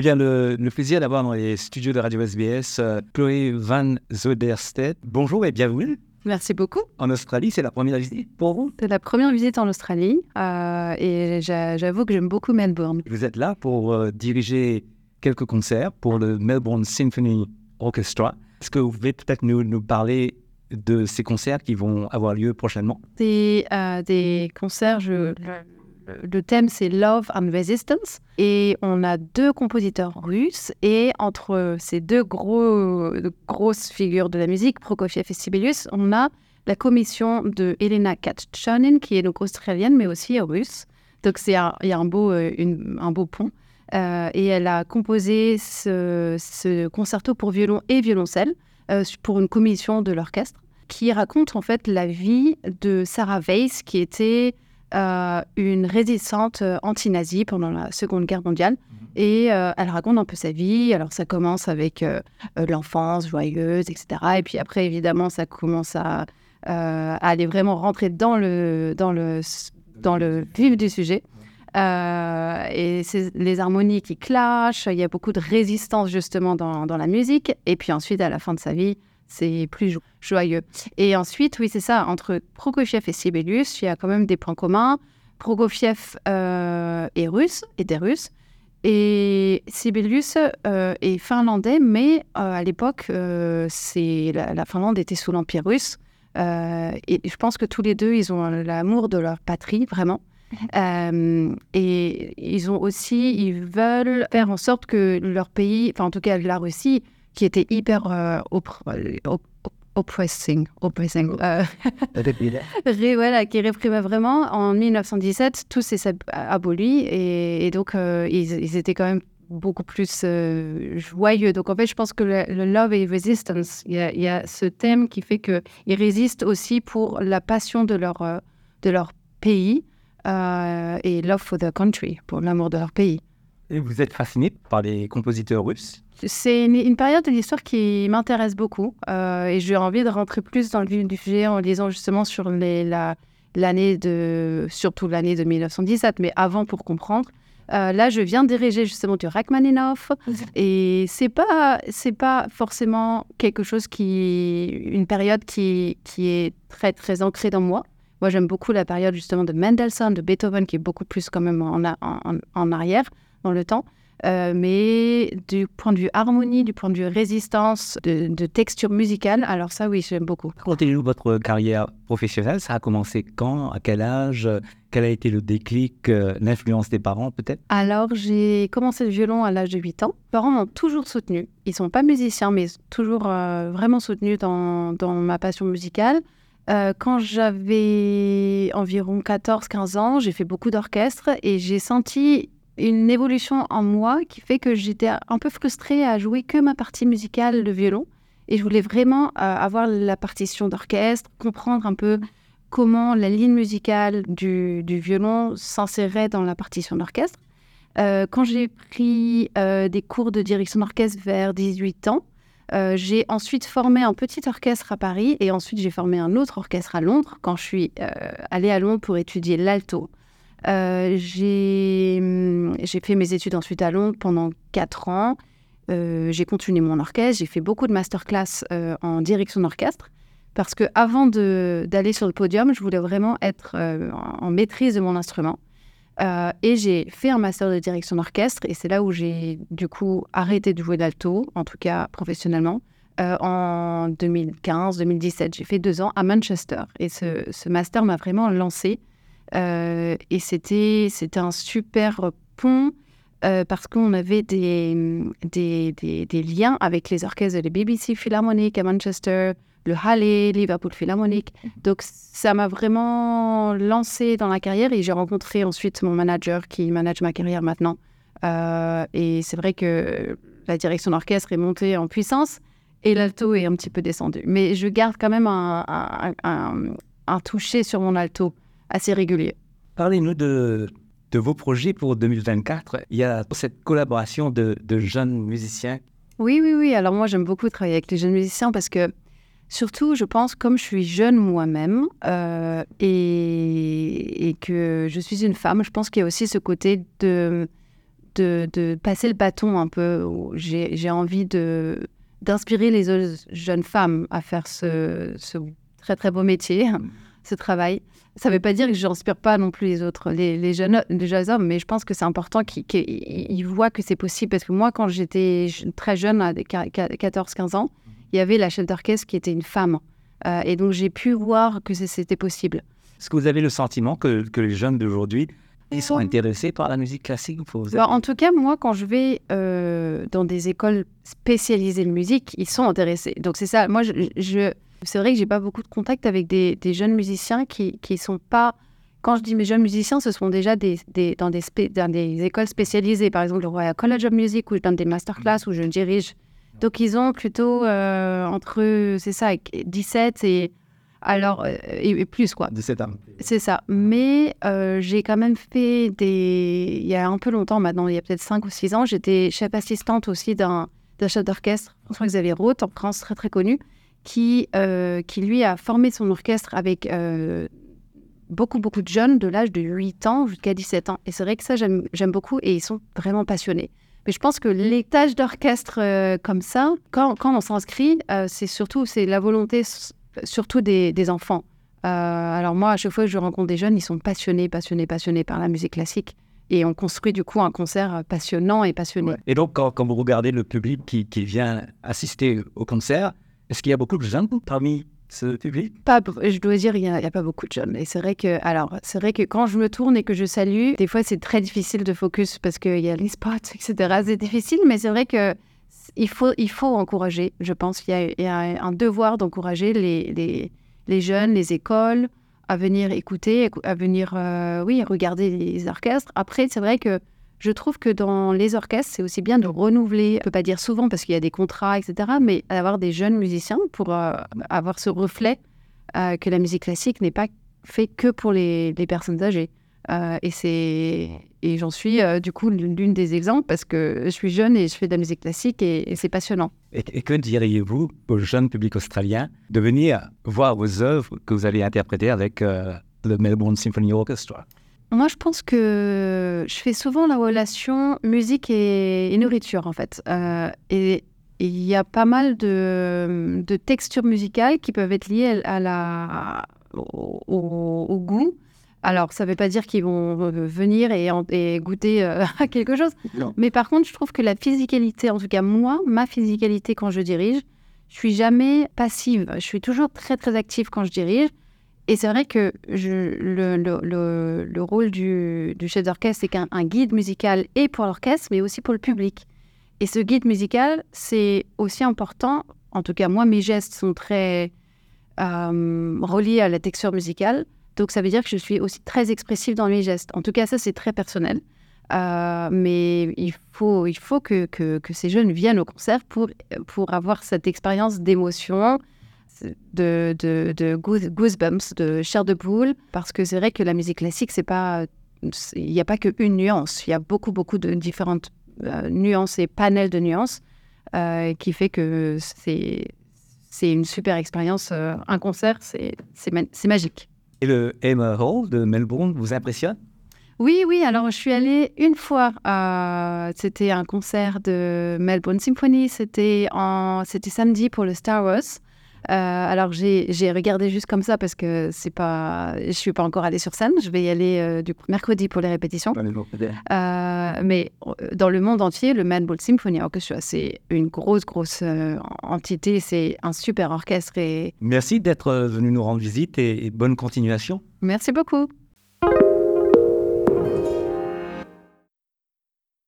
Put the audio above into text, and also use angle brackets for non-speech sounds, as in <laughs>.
Eh bien, le, le plaisir d'avoir dans les studios de Radio SBS euh, Chloé Van Zoderstedt. Bonjour et bienvenue. Merci beaucoup. En Australie, c'est la première visite pour vous? C'est la première visite en Australie euh, et j'a- j'avoue que j'aime beaucoup Melbourne. Vous êtes là pour euh, diriger quelques concerts pour le Melbourne Symphony Orchestra. Est-ce que vous pouvez peut-être nous, nous parler de ces concerts qui vont avoir lieu prochainement? C'est des concerts, je- le, thème c'est Love and Resistance et on a deux compositeurs russes et entre ces deux gros, grosses figures de la musique, Prokofiev et Sibelius, on a la commission de Elena Katchanin qui est donc australienne mais aussi russe. Donc il y a un beau, euh, un beau pont. Euh, et elle a composé ce, ce concerto pour violon et violoncelle euh, pour une commission de l'orchestre qui raconte en fait la vie de Sarah Weiss, qui était euh, une résistante euh, anti-nazie pendant la Seconde Guerre mondiale. Et euh, elle raconte un peu sa vie. Alors ça commence avec euh, l'enfance joyeuse, etc. Et puis après, évidemment, ça commence à, à aller vraiment rentrer dans le, dans le, dans le vif du sujet. Euh, et c'est les harmonies qui clashent, il y a beaucoup de résistance justement dans, dans la musique. Et puis ensuite, à la fin de sa vie, c'est plus jo- joyeux. Et ensuite, oui, c'est ça, entre Prokofiev et Sibelius, il y a quand même des points communs. Prokofiev euh, est russe, était russe, et Sibelius euh, est finlandais, mais euh, à l'époque, c'est la, la Finlande était sous l'Empire russe. Et je pense que tous les deux, ils ont l'amour de leur patrie, vraiment. <laughs> Euh, et ils ont aussi, ils veulent faire en sorte que leur pays, enfin en tout cas la Russie, qui était hyper euh, oppr- op- op- oppressing, oppressing, euh, <laughs> voilà, qui réprimait vraiment en 1917, tout s'est aboli et, et donc euh, ils, ils étaient quand même beaucoup plus euh, joyeux. Donc en fait, je pense que le, le love et resistance, il y, a, il y a ce thème qui fait que ils résistent aussi pour la passion de leur euh, de leur pays euh, et love for their country, pour l'amour de leur pays. Et vous êtes fasciné par les compositeurs russes C'est une, une période de l'histoire qui m'intéresse beaucoup euh, et j'ai envie de rentrer plus dans le vif du sujet en lisant justement sur les- la- l'année de, surtout l'année de 1917, mais avant pour comprendre. Euh, là, je viens de diriger justement du Rachmaninoff <laughs> et c'est pas c'est pas forcément quelque chose qui une période qui qui est très très ancrée dans moi. Moi, j'aime beaucoup la période justement de Mendelssohn, de Beethoven, qui est beaucoup plus quand même en, en, en arrière dans le temps. Euh, mais du point de vue harmonie, du point de vue résistance, de, de texture musicale, alors ça, oui, j'aime beaucoup. Racontez-nous votre carrière professionnelle. Ça a commencé quand? À quel âge? Quel a été le déclic euh, L'influence des parents, peut-être? Alors, j'ai commencé le violon à l'âge de 8 ans. Mes parents m'ont toujours soutenu. Ils sont pas musiciens, mais toujours euh, vraiment soutenus dans, dans ma passion musicale. Euh, quand j'avais environ 14-15 ans, j'ai fait beaucoup d'orchestre et j'ai senti une évolution en moi qui fait que j'étais un peu frustrée à jouer que ma partie musicale, le violon. Et je voulais vraiment euh, avoir la partition d'orchestre, comprendre un peu comment la ligne musicale du, violon s'insérait dans la partition d'orchestre. Euh, quand j'ai pris euh, des cours de direction d'orchestre vers 18 ans, j'ai ensuite formé un petit orchestre à Paris et ensuite j'ai formé un autre orchestre à Londres quand je suis allée à Londres pour étudier l'alto. J'ai hum, j'ai fait mes études ensuite à Londres pendant 4 ans. Euh, j'ai continué mon orchestre, j'ai fait beaucoup de masterclass euh, en direction d'orchestre parce que avant d'aller sur le podium, je voulais vraiment être euh, en maîtrise de mon instrument. Et j'ai fait un master de direction d'orchestre et c'est là où j'ai du coup arrêté de jouer d'alto, en tout cas professionnellement, en 2015-2017. J'ai fait deux ans à Manchester et ce, ce master m'a vraiment lancé. Euh, et c'était un super euh, parce qu'on avait des, des, des, des liens avec les orchestres de la BBC Philharmonic à Manchester, le Halle, Liverpool Philharmonic. Donc ça m'a vraiment lancé dans la carrière et j'ai rencontré ensuite mon manager qui manage ma carrière maintenant. Euh, et c'est vrai que la direction d'orchestre est montée en puissance et l'alto est un petit peu descendu. Mais je garde quand même un, un, un, un toucher sur mon alto assez régulier. Parlez-nous de, de vos projets pour 2024. Il y a cette collaboration de, jeunes musiciens. Oui, oui, oui. Alors moi, j'aime beaucoup travailler avec les jeunes musiciens parce que, surtout, je pense, comme je suis jeune moi-même euh, et, que je suis une femme, je pense qu'il y a aussi ce côté de passer le bâton un peu. J'ai envie d'inspirer les autres jeunes femmes à faire ce, ce très très beau métier, <laughs> ce travail. Ça ne veut pas dire que je n'inspire pas non plus les autres, les, les jeunes, les jeunes hommes, mais je pense que c'est important qu'ils qu'ils- ils voient que c'est possible. Parce que moi, quand j'étais très jeune, à 14-15 ans, il y avait la chef d'orchestre qui était une femme. Euh, et donc, j'ai pu voir que c'était possible. Est-ce que vous avez le sentiment que, que les jeunes d'aujourd'hui, ils sont intéressés par la musique classique Bah, en tout cas, moi, quand je vais euh, dans des écoles spécialisées de musique, ils sont intéressés. Donc, c'est ça. Moi, je, je- c'est vrai que j'ai pas beaucoup de contact avec des, des jeunes musiciens qui qui sont pas. Quand je dis mes jeunes musiciens, ce sont déjà des, des- dans, des spé- dans des écoles spécialisées, par exemple le Royal College of Music, où je donne des masterclass, où je dirige. Donc, ils ont plutôt euh, entre, c'est ça, 17 et, alors, euh, et, plus, quoi. 17 ans. C'est ça. Mais euh, j'ai quand même fait des. Il y a un peu longtemps maintenant, il y a peut-être 5 ou 6 ans, j'étais chef assistante aussi d'un d'un chef d'orchestre, François-Xavier Roth, en France, très très connu, qui, euh, qui lui a formé son orchestre avec euh, beaucoup beaucoup de jeunes de l'âge de 8 ans jusqu'à 17 ans. Et c'est vrai que ça, j'aime beaucoup et ils sont vraiment passionnés. Mais je pense que les tâches d'orchestre euh, comme ça, quand, quand on s'inscrit, euh, c'est surtout c'est la volonté surtout des, des enfants. Euh, alors moi, à chaque fois que je rencontre des jeunes, ils sont passionnés, passionnés, passionnés par la musique classique. Et on construit du coup un concert passionnant et passionné. Et donc, quand, quand vous regardez le public qui, qui vient assister au concert, est-ce qu'il y a beaucoup de jeunes parmi ce public? Pas, je dois dire, il n'y a, pas beaucoup de jeunes. Et c'est vrai que, alors, c'est vrai que quand je me tourne et que je salue, des fois c'est très difficile de focus parce qu'il y a les spots, etc. C'est difficile, mais c'est vrai que il faut, il faut encourager. Je pense qu'il y a, un devoir d'encourager les, les, les jeunes, les écoles à venir écouter, écou- à venir, euh, oui, regarder les orchestres. Après, c'est vrai que je trouve que dans les orchestres, c'est aussi bien de renouveler, je peux pas dire souvent parce qu'il y a des contrats, etc., mais d'avoir des jeunes musiciens pour euh, avoir ce reflet euh, que la musique classique n'est pas fait que pour les, personnes âgées. Euh, et c'est et j'en suis du coup l'une des exemples parce que je suis jeune et je fais de la musique classique et, c'est passionnant. Et, que diriez-vous au jeune public australien de venir voir vos œuvres que vous allez interpréter avec le Melbourne Symphony Orchestra? Moi, je pense que je fais souvent la relation musique et, et nourriture, en fait. Euh, et il y a pas mal de, de textures musicales qui peuvent être liées à la, au, au- au goût. Alors, ça ne veut pas dire qu'ils vont euh, venir et, en- et goûter euh, <laughs> à quelque chose. Non. Mais par contre, je trouve que la physicalité, en tout cas moi, ma physicalité quand je dirige, je suis jamais passive. Je suis toujours très, très active quand je dirige. Et c'est vrai que le, le- le- le rôle du, chef d'orchestre, c'est qu'un un guide musical et pour l'orchestre, mais aussi pour le public. Et ce guide musical, c'est aussi important. En tout cas, moi, mes gestes sont très euh, reliés à la texture musicale. Donc, ça veut dire que je suis aussi très expressive dans mes gestes. En tout cas, ça, c'est très personnel. Euh, mais il faut, il faut que, que, que ces jeunes viennent au concert pour, pour avoir cette expérience d'émotion, de, de, de goose- goosebumps, de chair de poule, parce que c'est vrai que la musique classique, c'est pas, il n'y a pas qu'une nuance, il y a beaucoup, beaucoup de différentes euh, nuances et panels de nuances euh, qui fait que c'est, c'est une super expérience. euh, un concert, c'est, c'est, ma- c'est magique. Et le Emma Hall de Melbourne vous impressionne? Oui, oui, alors je suis allée une fois, c'était un concert de Melbourne Symphony, c'était, en, c'était samedi pour le Star Wars. Euh, alors j'ai, regardé juste comme ça parce que c'est pas, je suis pas encore allée sur scène, je vais y aller euh, du coup, mercredi pour les répétitions. Euh, mais dans le monde entier, le Melbourne Symphony Orchestra, c'est une grosse, grosse entité, c'est un super orchestre et Merci d'être venu nous rendre visite et, et bonne continuation. merci beaucoup.